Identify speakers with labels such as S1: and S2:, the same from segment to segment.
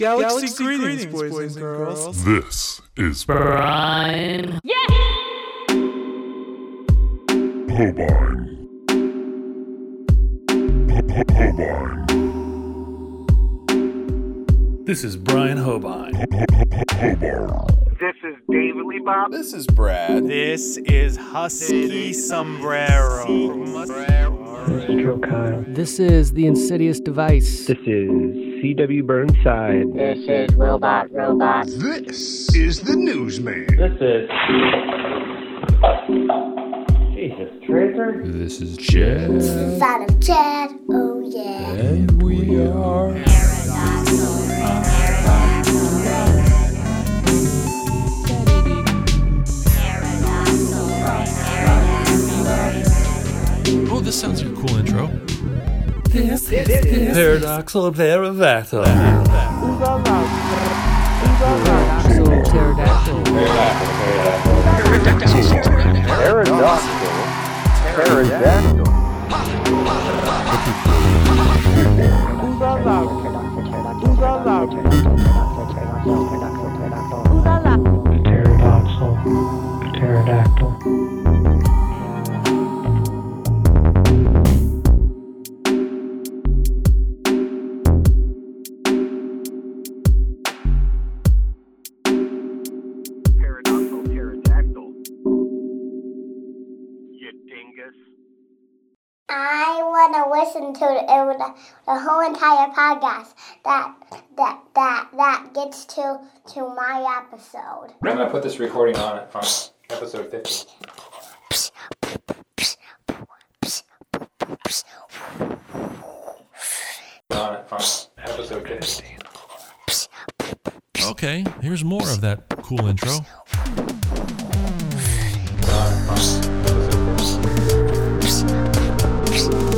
S1: Galaxy, Galaxy greetings, greetings, boys, and girls.
S2: This is
S3: Brian.
S4: Yes!
S2: Hobine. Hobine.
S5: This is Brian Hobine.
S2: Hobine.
S6: This is David Lee Bob.
S7: This is Brad.
S1: This is Husky Sombrero.
S8: This is The Insidious Device.
S9: This is C.W. Burnside.
S10: This is Robot Robot.
S2: This is the Newsman.
S9: This is. Jesus, Tracer?
S5: This is Chad.
S10: Son of Chad. Oh, yeah.
S7: And we are.
S5: Oh, this sounds like a cool intro.
S7: This is Paradoxal Pterodactyl.
S8: So pterodactyl.
S6: Pterodactyl. Pterodactyl.
S9: Pterodactyl. Pterodactyl.
S6: Pterodactyl.
S10: I want to listen to the, the, the whole entire podcast that that that that gets to to my episode.
S11: I'm gonna put this recording on it on episode 50. On it on episode 50.
S5: Okay, here's more of that cool intro.
S11: On it on episode 50.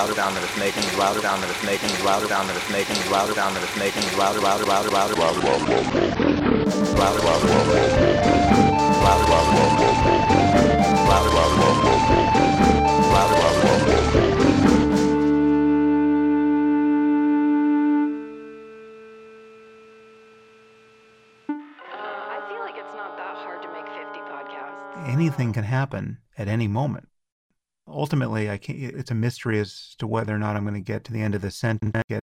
S12: Louder down it's making louder down it's making louder down it's making louder down it's making louder louder louder louder louder louder louder louder louder louder louder louder louder
S4: I feel like it's not that hard to make 50 podcasts.
S13: anything can happen at any moment. Ultimately, I can't, it's a mystery as to whether or not I'm going to get to the end of the sentence. Get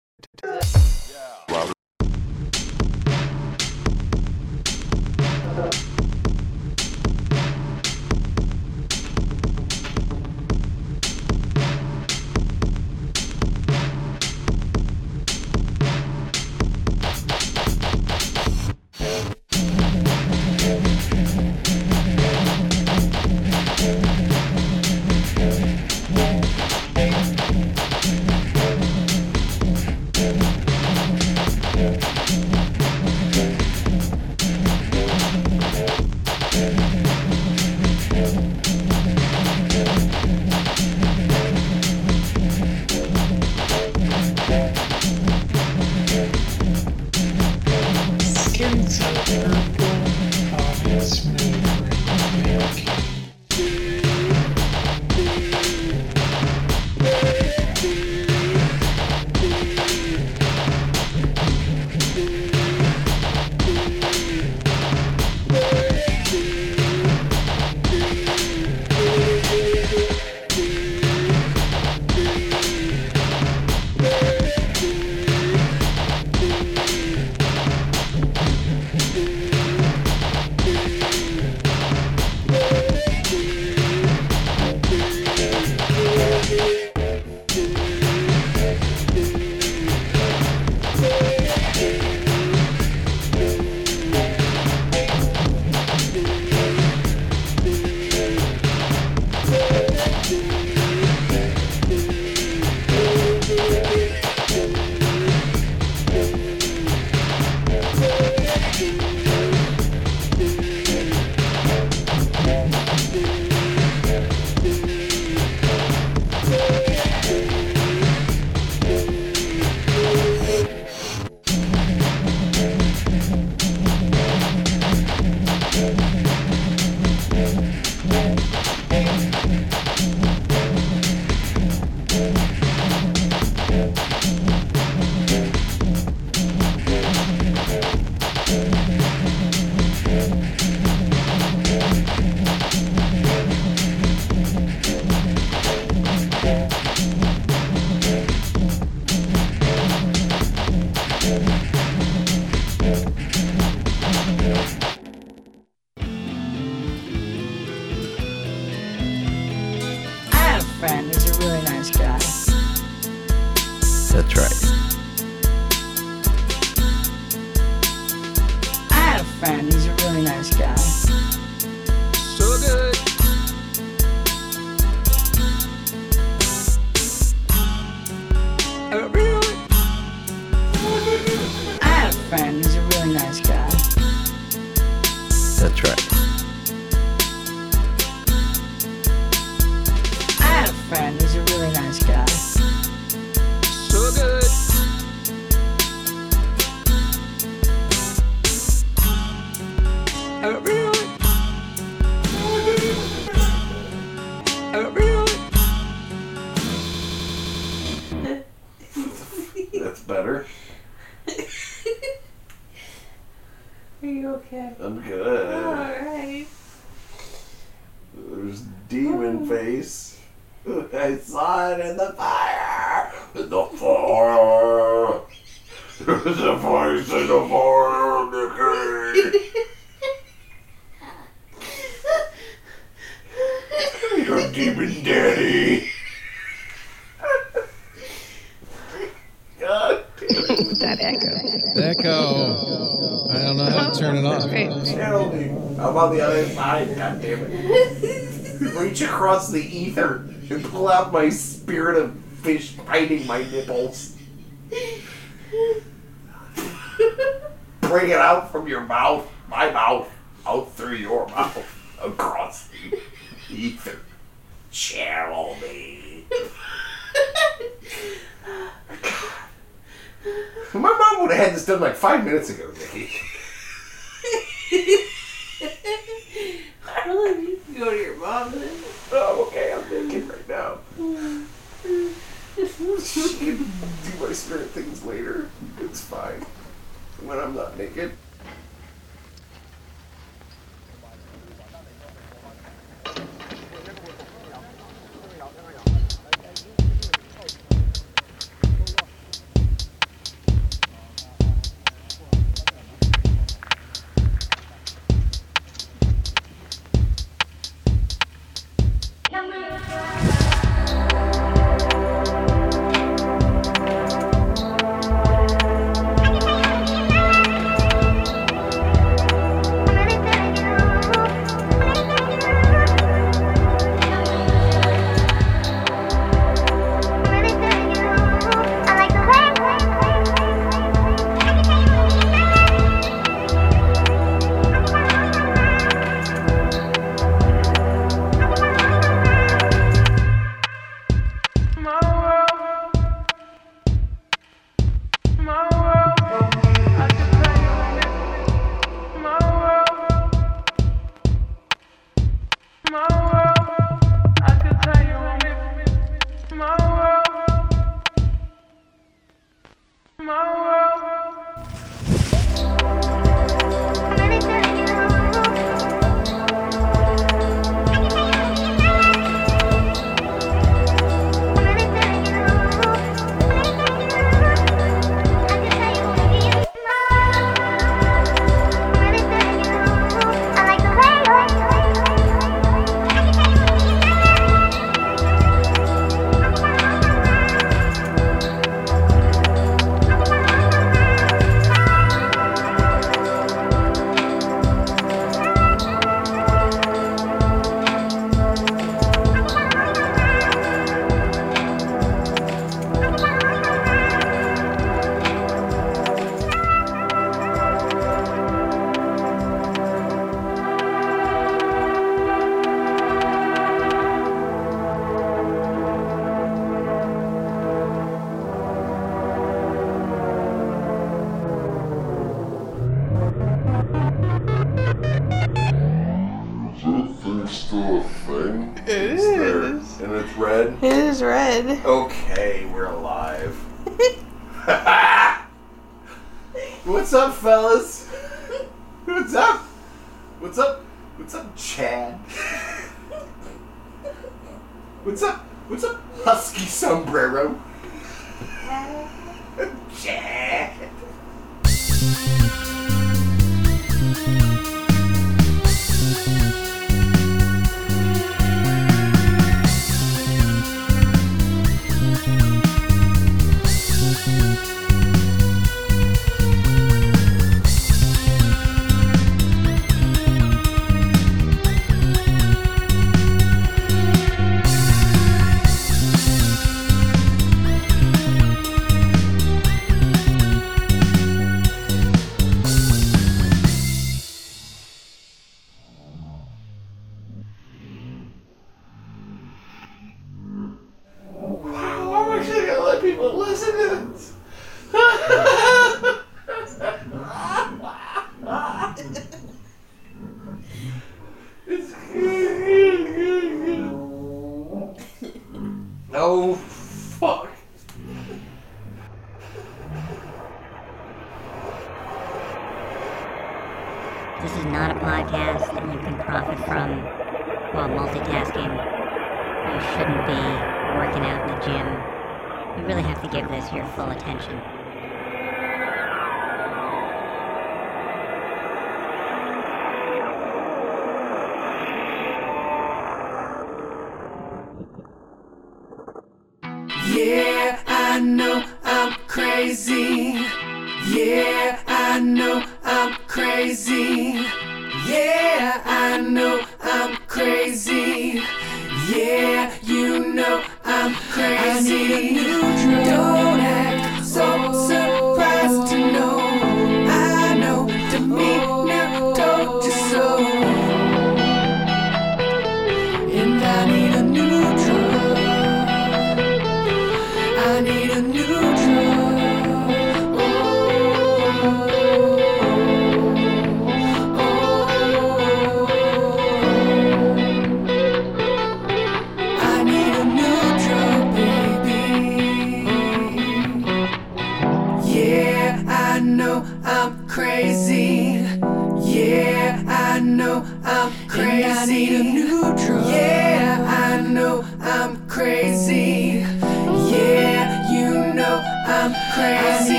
S14: friend who's a really nice guy.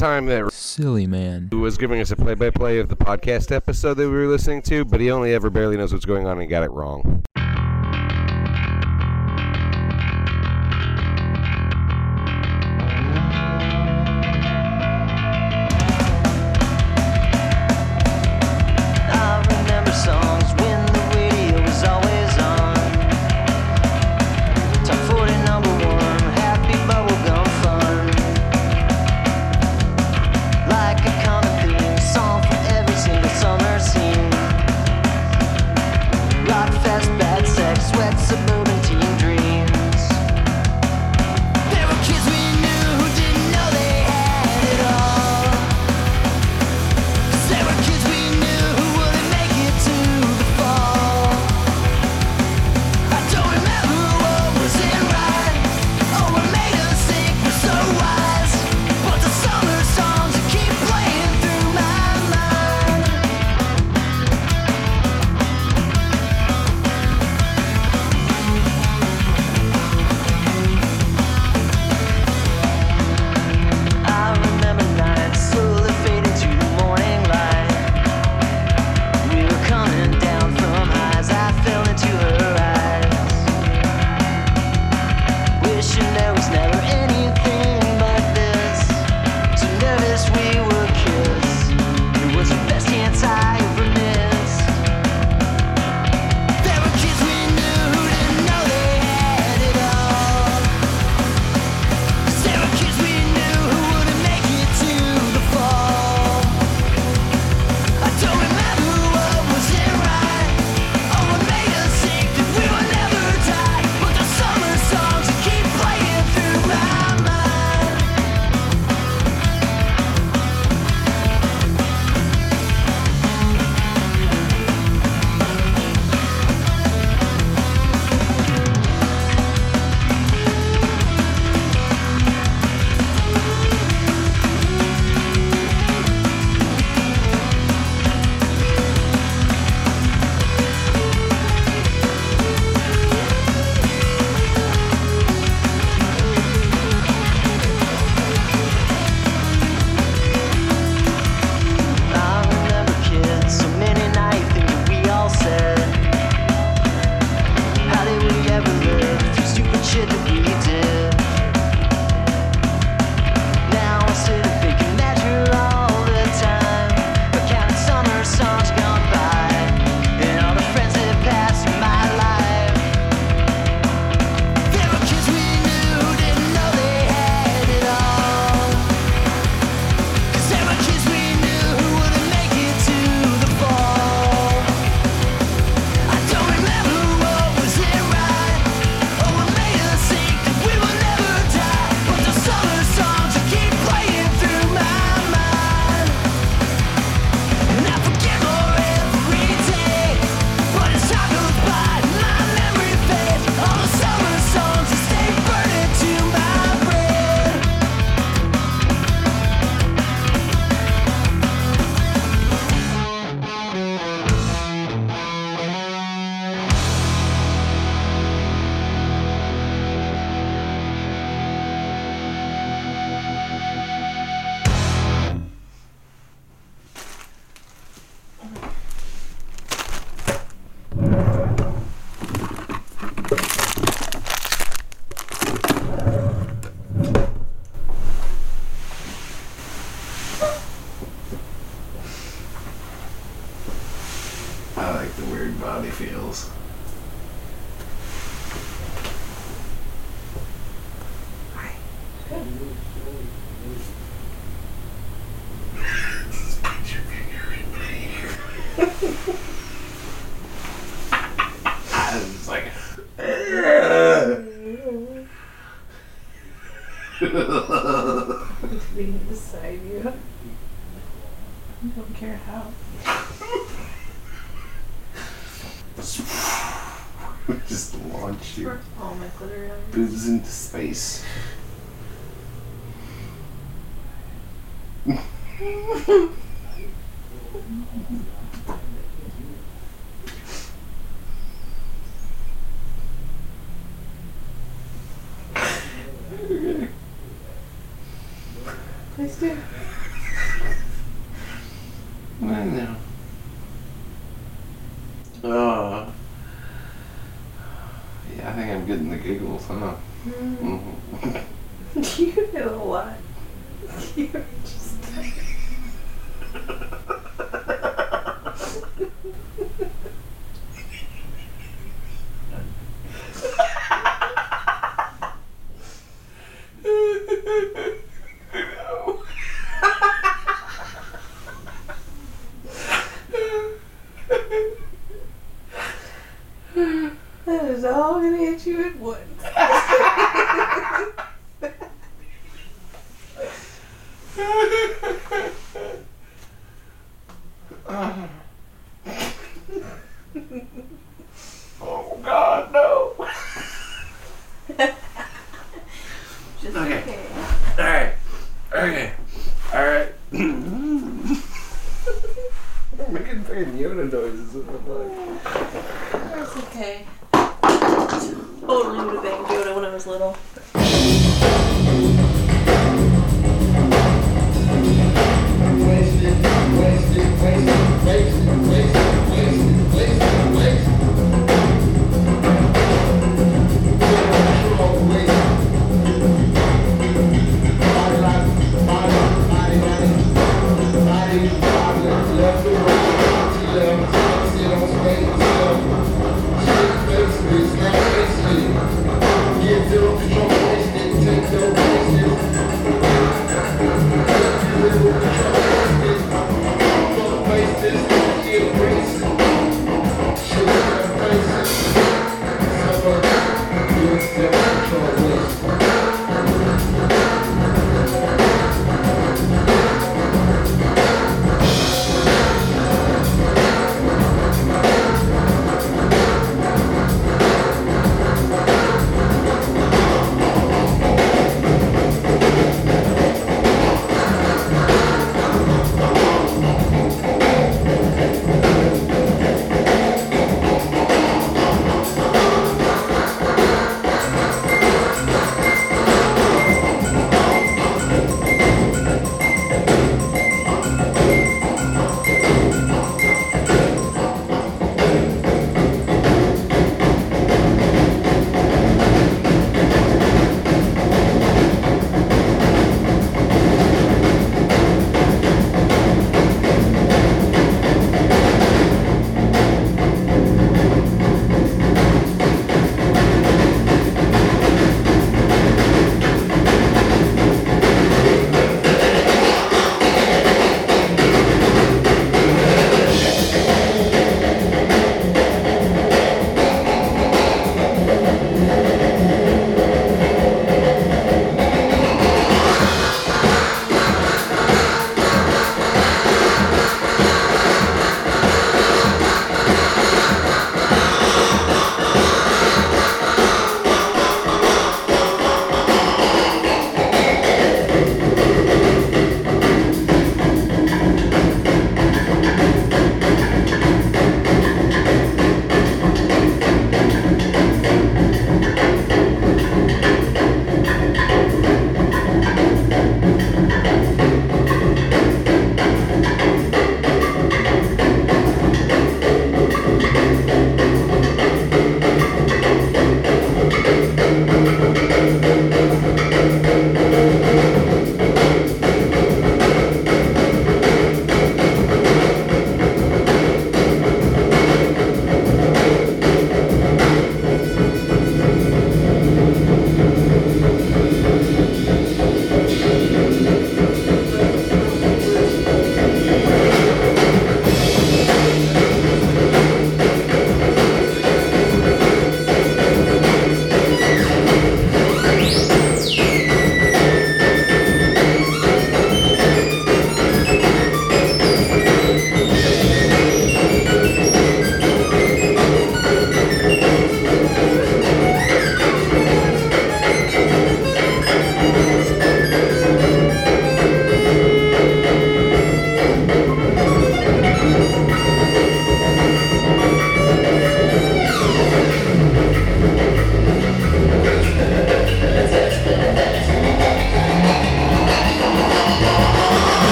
S15: time that
S16: silly man
S15: who was giving us a play-by-play of the podcast episode that we were listening to, but he only ever barely knows what's going on and got it wrong.
S17: Little.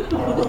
S14: Yeah.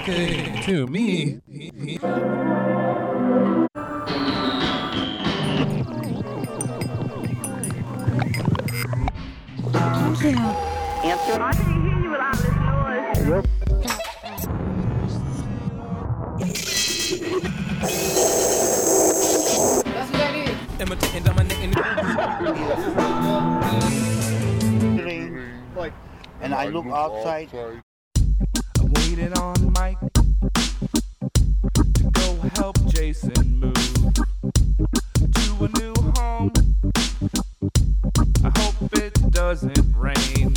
S18: talking to me.
S19: doesn't rain.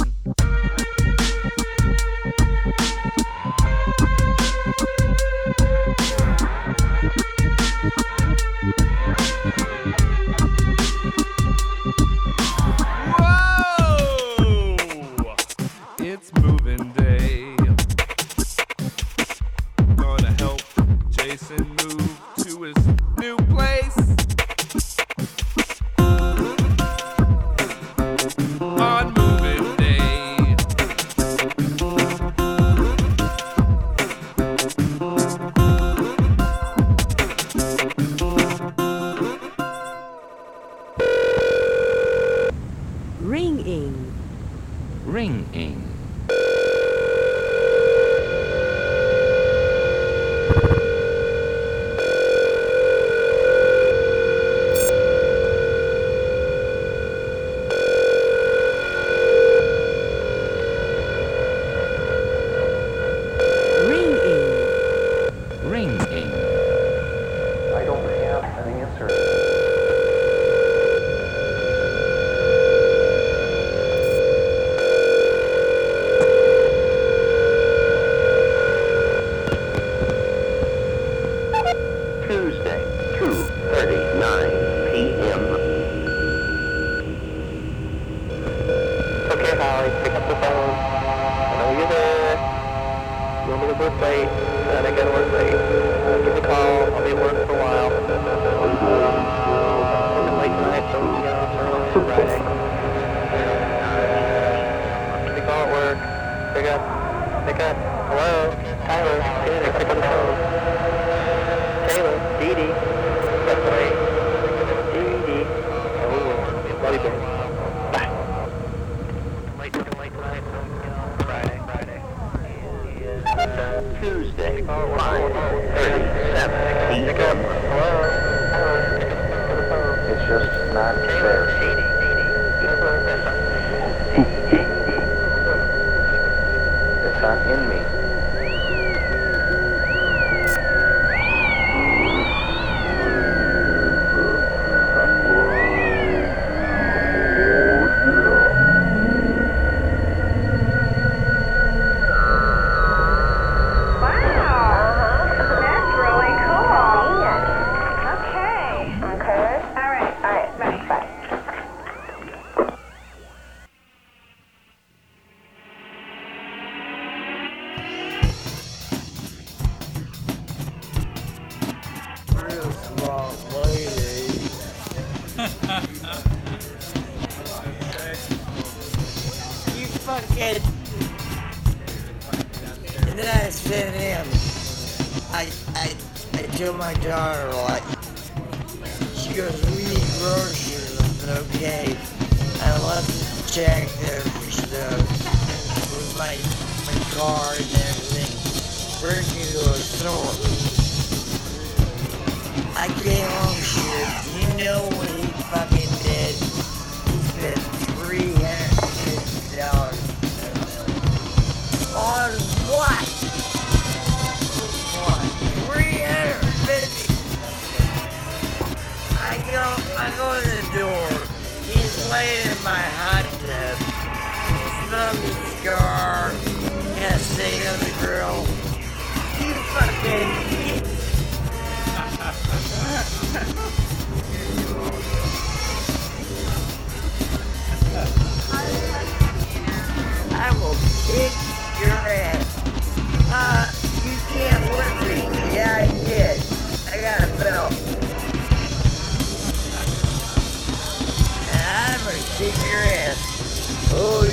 S19: on
S16: the
S20: scar and say to the girl, you fucking I will
S21: kick your ass. Uh, you can't work me. Yeah, I did. I got a belt. I'm gonna kick your ass. Oh,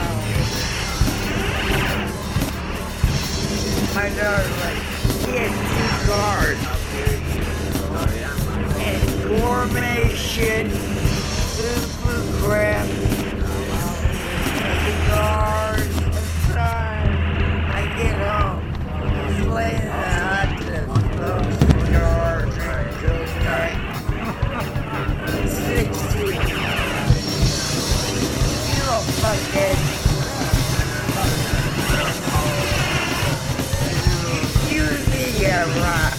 S21: My daughter's like, she has two cars. And gourmet shit, super crap. Cars, time. I get home. Just lay me, you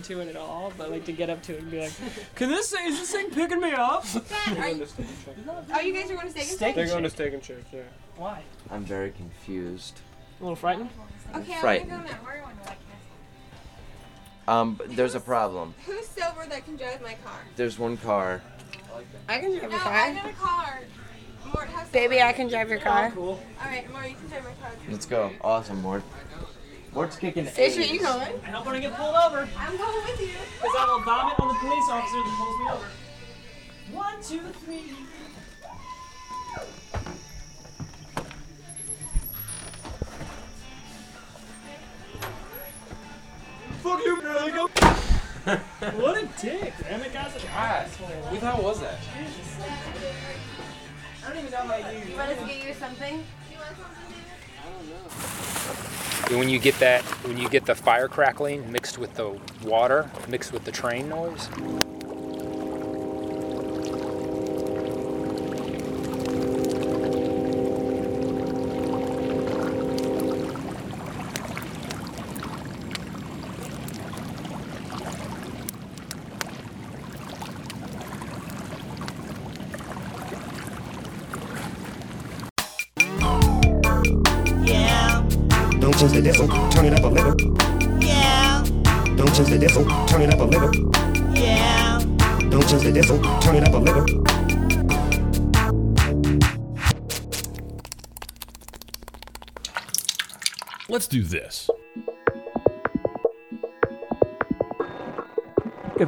S22: into it at all, but like to get up to it and be like, "Can this say is this thing picking me up?"
S21: Are you, oh, you guys are going to steak and
S22: Steak
S21: shake?
S22: They're going to Steak and Shake, yeah. Why?
S23: I'm very confused.
S22: A little frightened.
S21: Okay, I'm
S23: Frightened.
S21: gonna go now. Where do you want to
S23: Um, but there's a problem.
S21: Who's sober that can drive my car?
S23: There's one car.
S21: I can drive
S17: your
S21: no,
S17: car.
S21: I got a car. Mort, how's
S17: Baby, I can drive your car.
S22: cool.
S21: Alright, Mort, you can drive my car.
S23: Let's go. Awesome, Mort. Mort's kicking
S21: Fish, where
S23: A's.
S21: you going?
S22: I hope I don't get pulled over.
S21: I'm going with you.
S22: Because I will vomit on the police officer that pulls me over. One, two, three. Fuck you, girl. Go. what a dick. Damn it, guys.
S24: God, who the hell was that?
S22: I don't even know how you.
S21: You want us to get you something?
S24: When you get that, when you get the fire crackling mixed with the water, mixed with the train noise.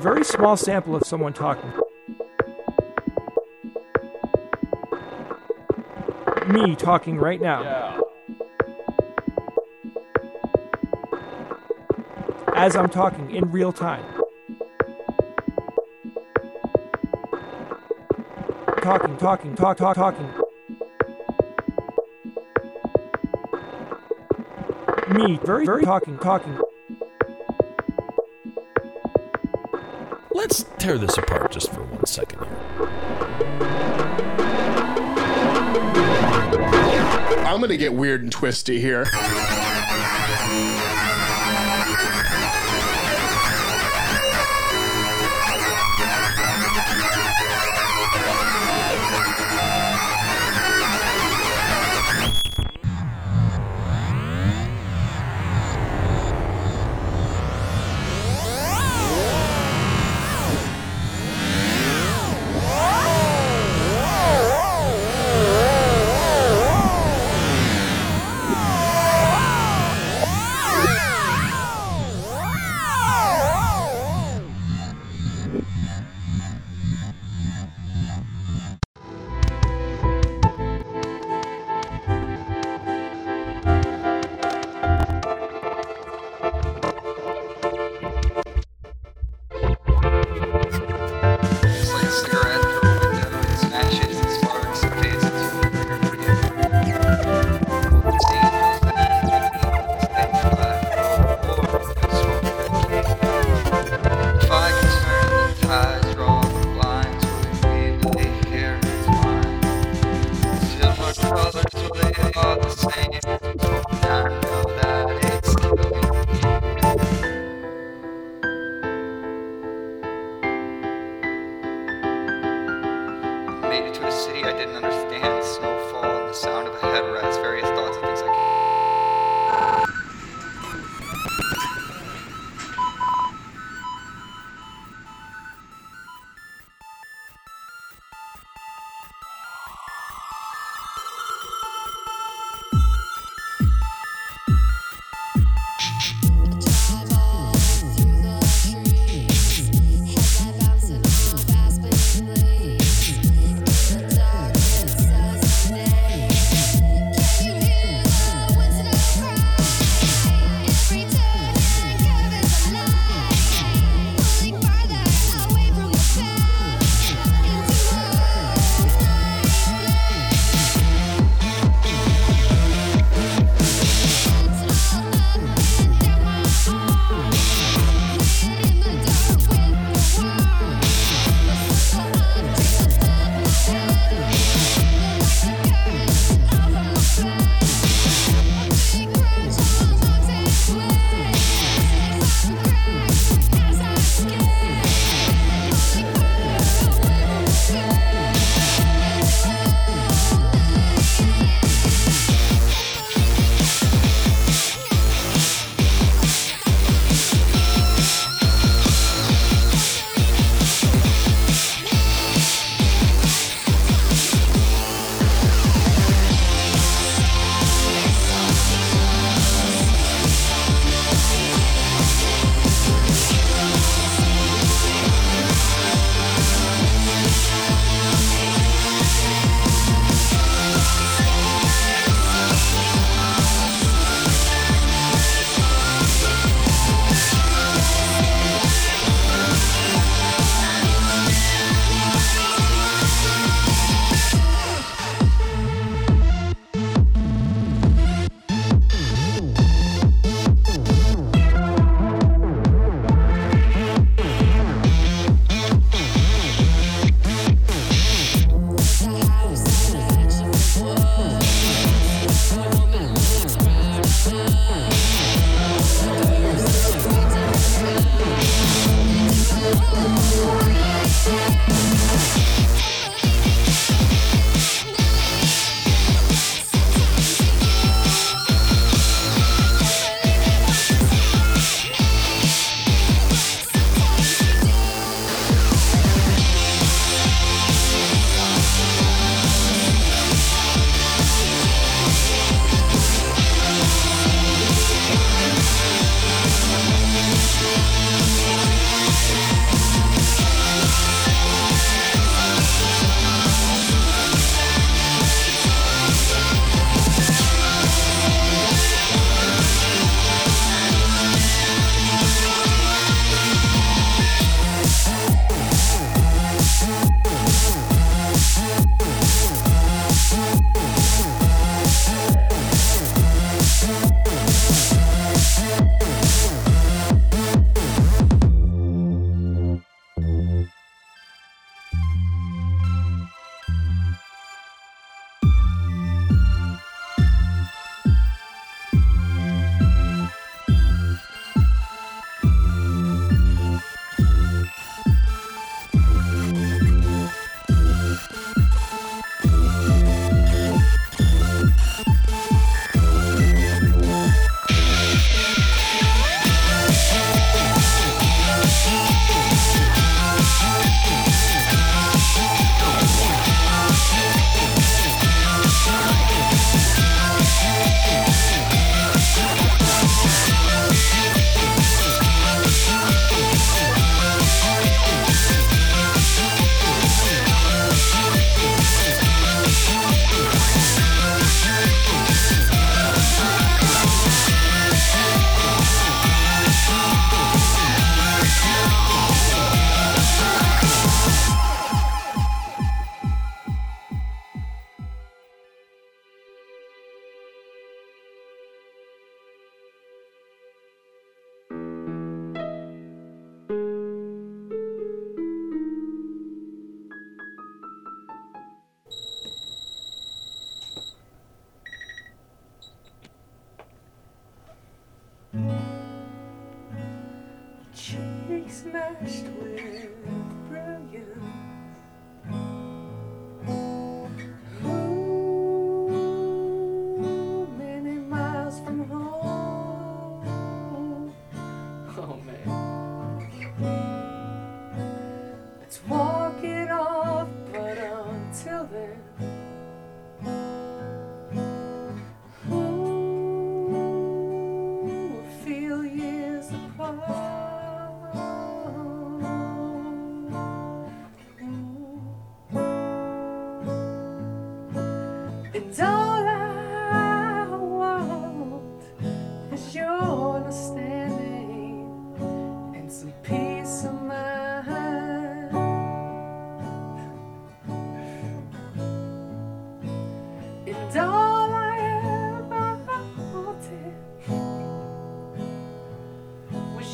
S22: Very small sample of someone talking. Me talking right now. As I'm talking in real time. Talking, talking, talk, talk, talking. Me, very, very talking, talking.
S18: Tear this apart just for one second here.
S25: I'm gonna get weird and twisty here.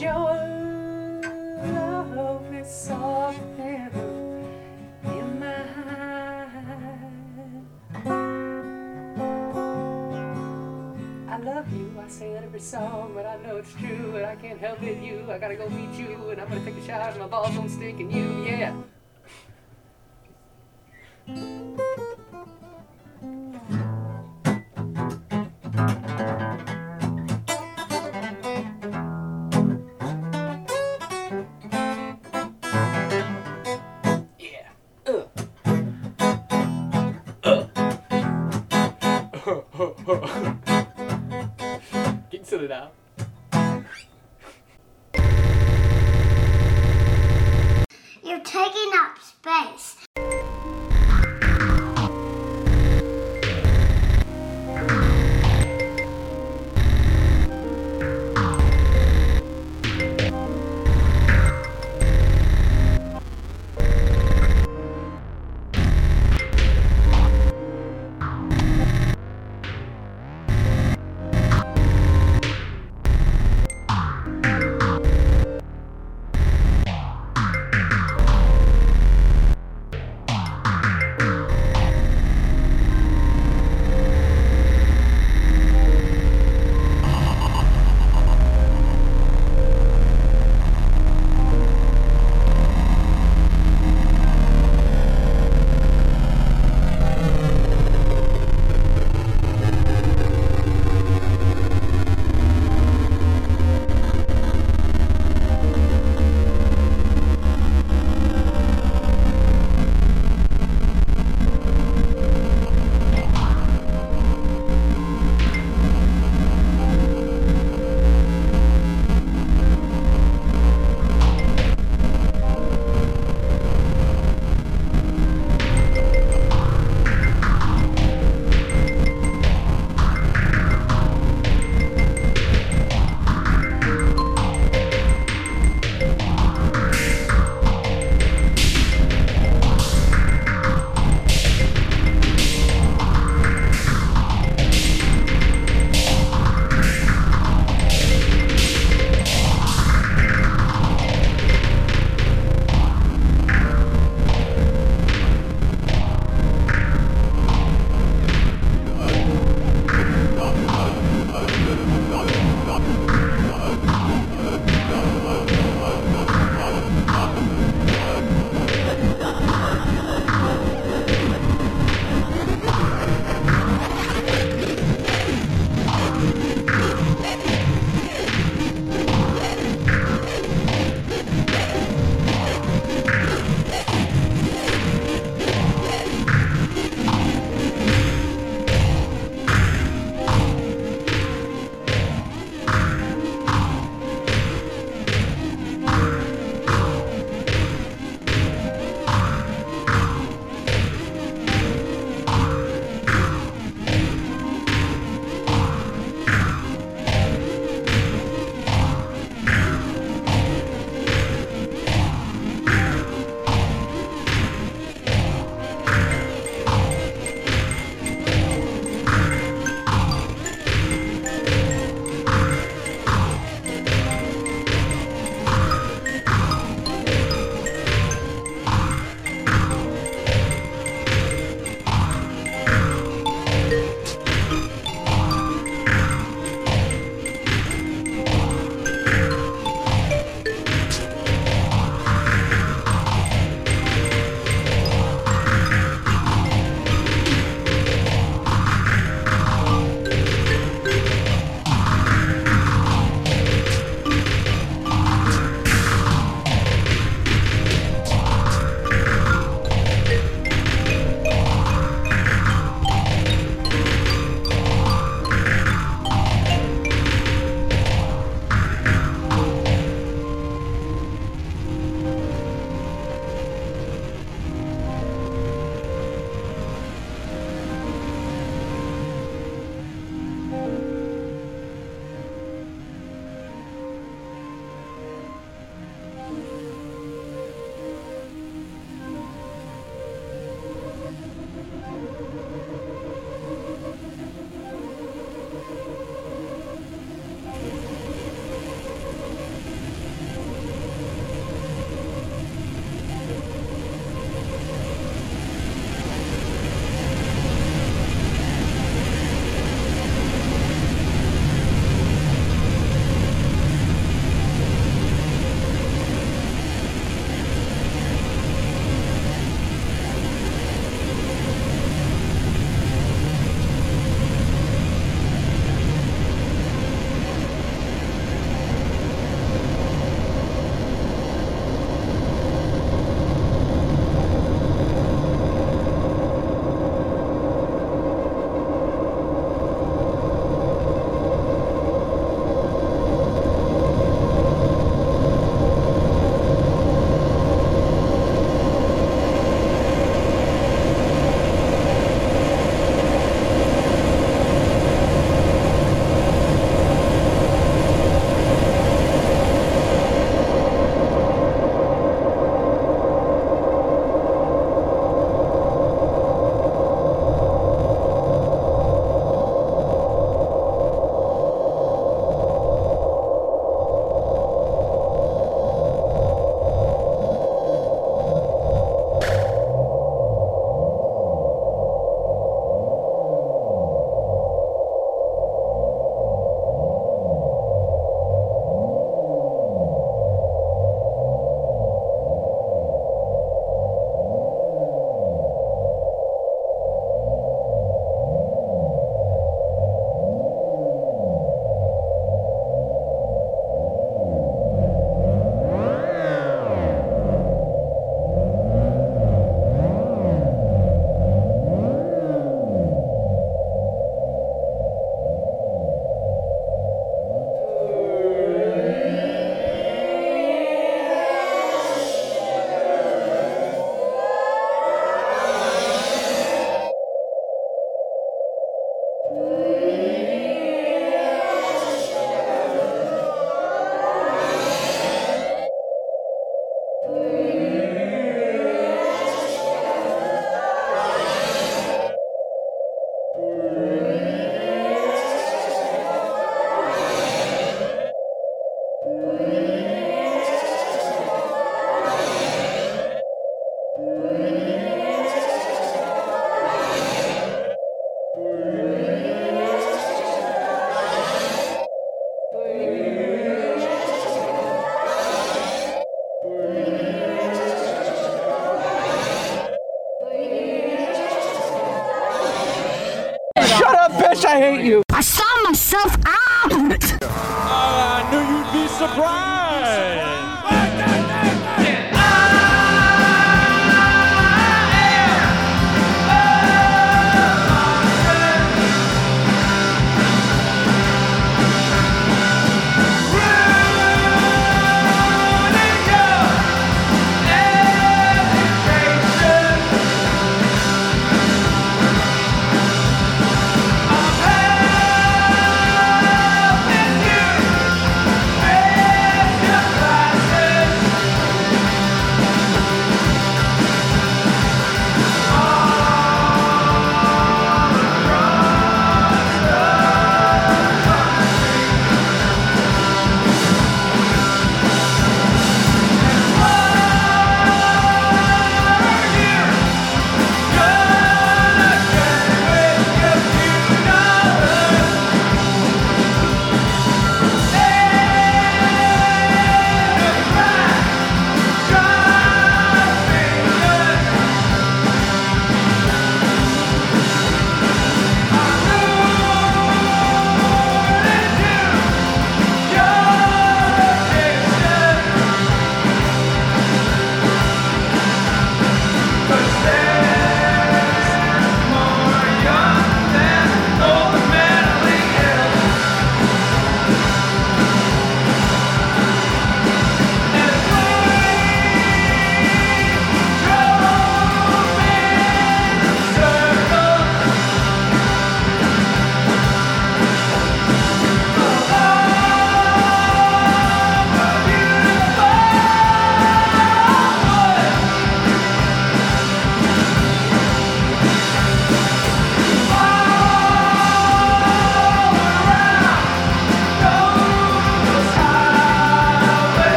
S26: Your soft hand in mine. I love you, I it every song, but I know it's true, and I can't help it. You, I gotta go meet you, and I'm gonna take a shower, and my balls don't stink, and you, yeah.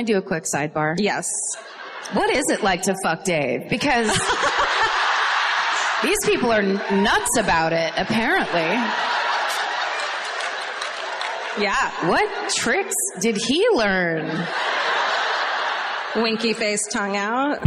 S27: I
S28: do a quick sidebar? Yes. What is it like to fuck Dave? Because these people are nuts about it, apparently. Yeah. What tricks did he learn? Winky face, tongue out.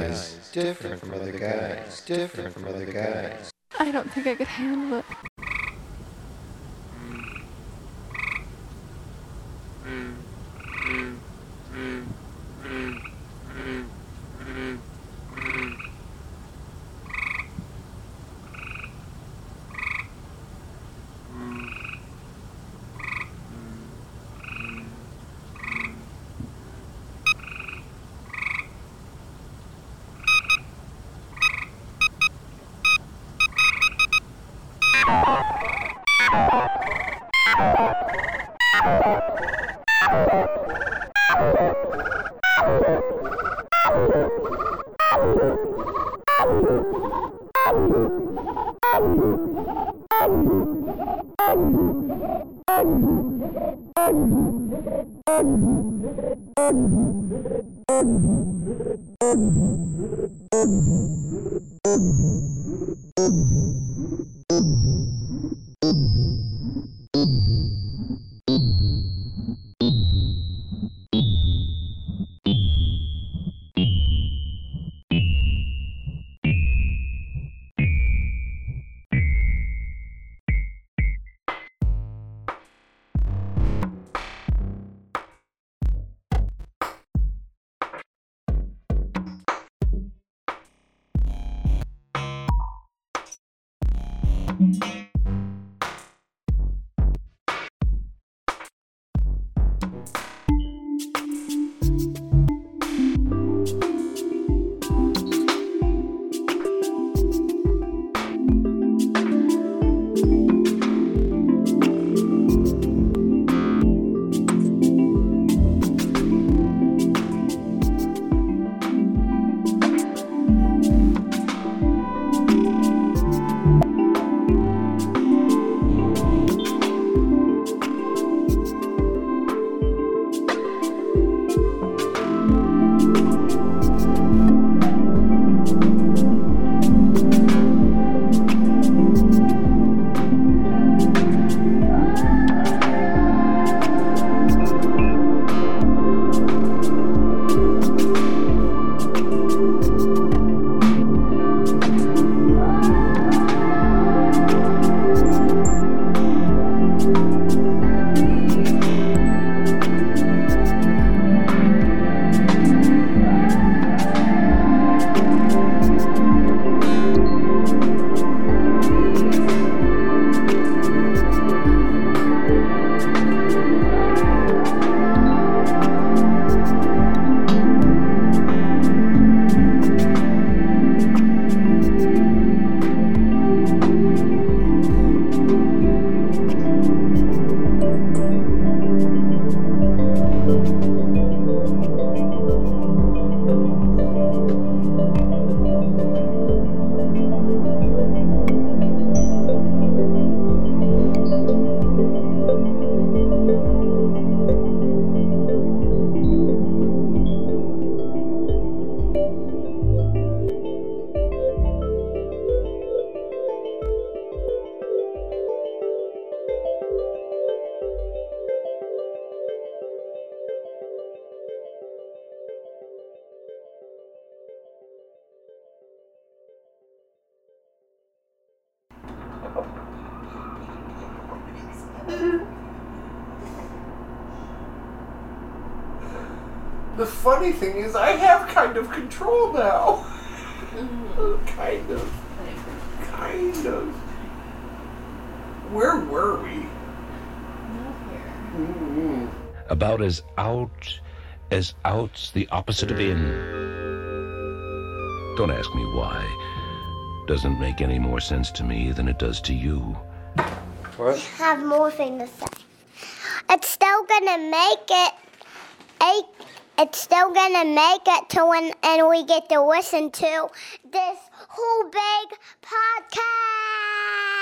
S29: Guys. Different from other guys. Different from other guys.
S30: I don't think I could handle it.
S31: Thank you.
S14: Thing is, I have kind of control now. kind of. Kind of. Where were we? Mm-hmm.
S32: About as out as out's the opposite of in. Don't ask me why. Doesn't make any more sense to me than it does to you. What?
S10: I have more thing to say. It's still gonna make it. Eight, it's still gonna make it to when and we get to listen to this whole big podcast.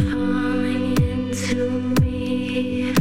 S19: falling
S33: into me.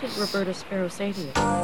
S33: Did Roberta Sparrow say to you?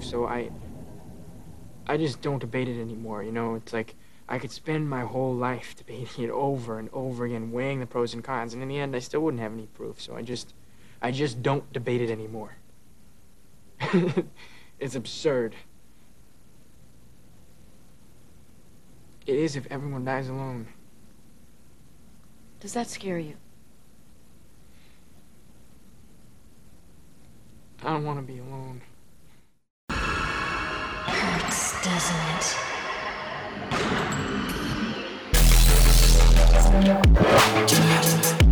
S33: Proof, so I I just don't debate it anymore. You know, it's like I could spend my whole life debating it over and over again, weighing the pros and cons, and in the end, I still wouldn't have any proof. So I just I just don't debate it anymore. it's absurd. It is if everyone dies alone.
S26: Does that scare you?
S33: I don't want to be alone.
S34: Doesn't it?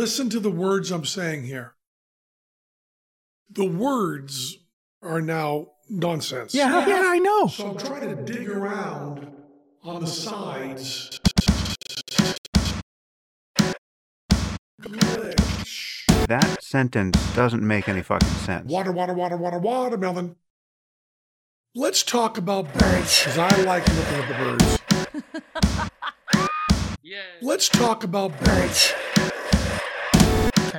S35: Listen to the words I'm saying here. The words are now nonsense.
S36: Yeah, yeah, I know.
S35: So I'm trying to dig around on the sides.
S37: That sentence doesn't make any fucking sense.
S35: Water, water, water, water, watermelon. Let's talk about birds, because I like looking at the birds. yeah. Let's talk about birds.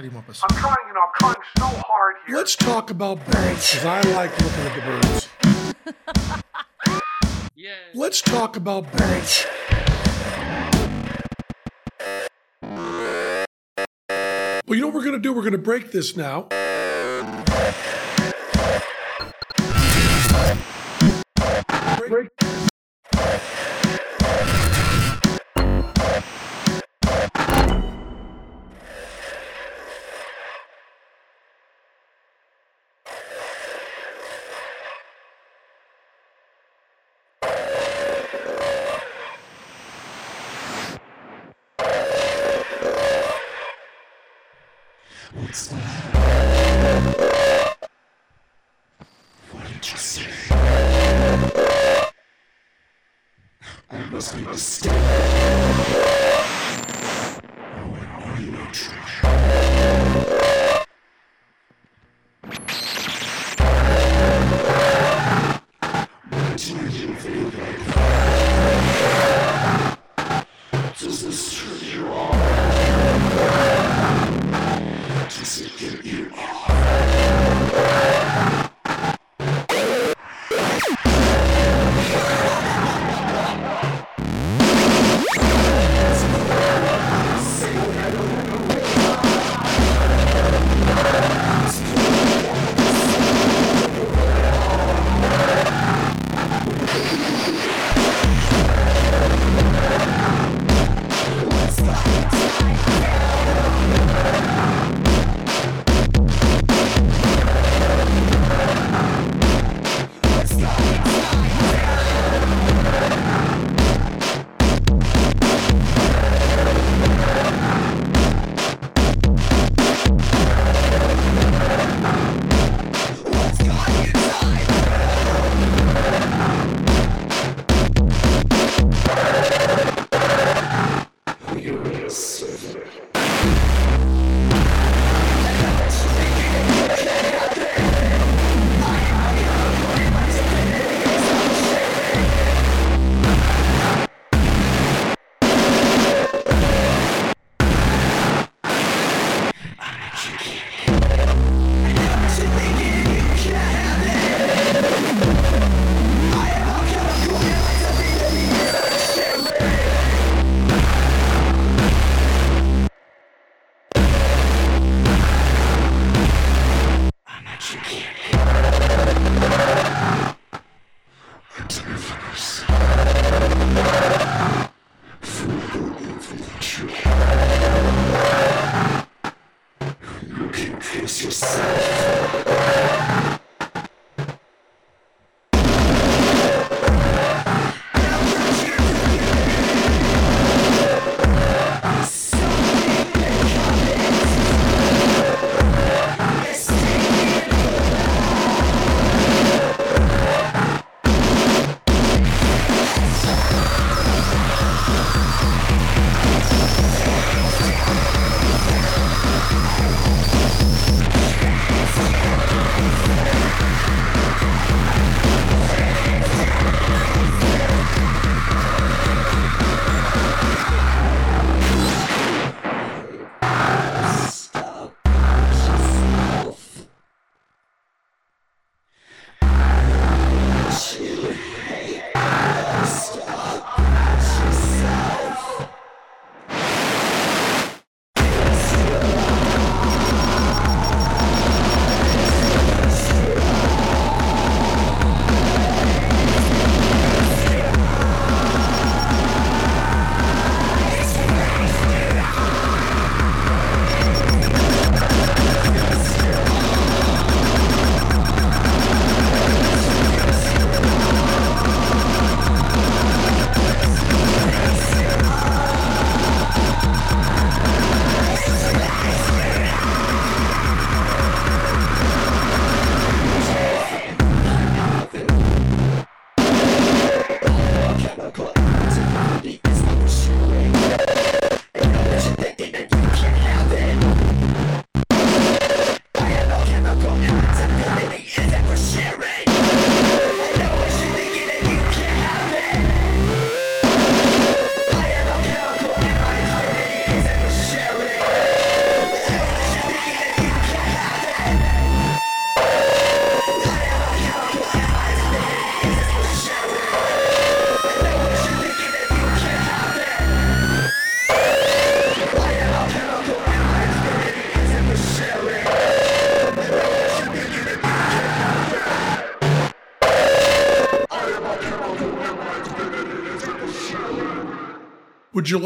S36: Cattywampus.
S35: I'm trying, you know, I'm trying so hard here. Let's talk about birds, because I like looking at the birds. Let's talk about birds. Well, you know what we're going to do? We're going to break this now. Break.
S38: What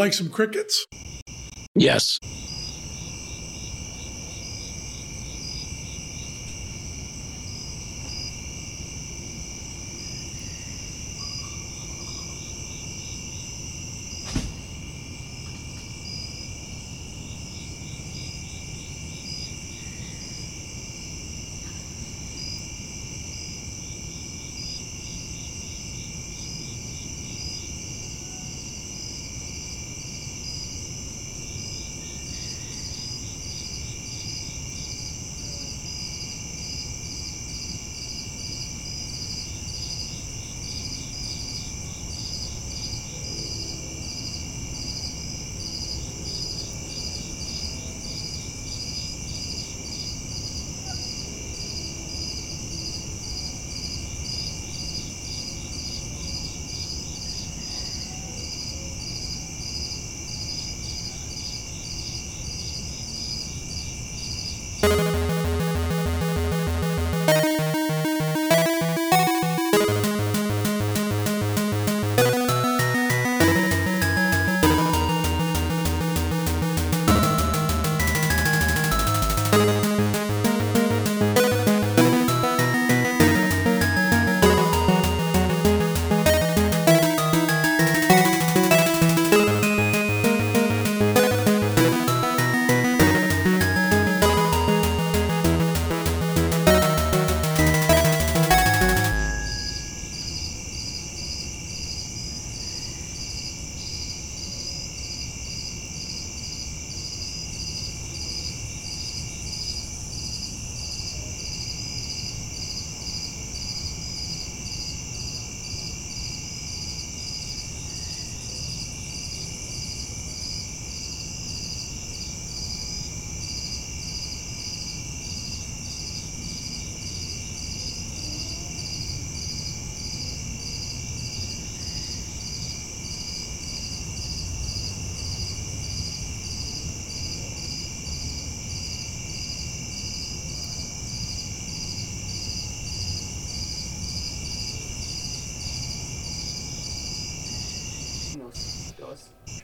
S38: like
S35: some crickets?
S25: Yes.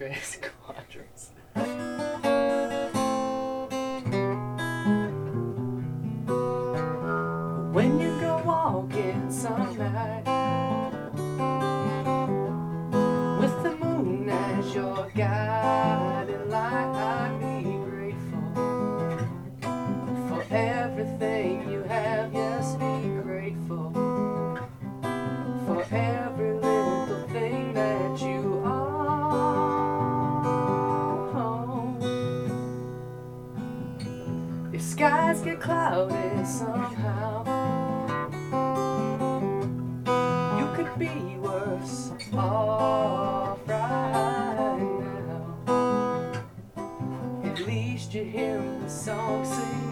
S26: interest you hear the song
S36: sing?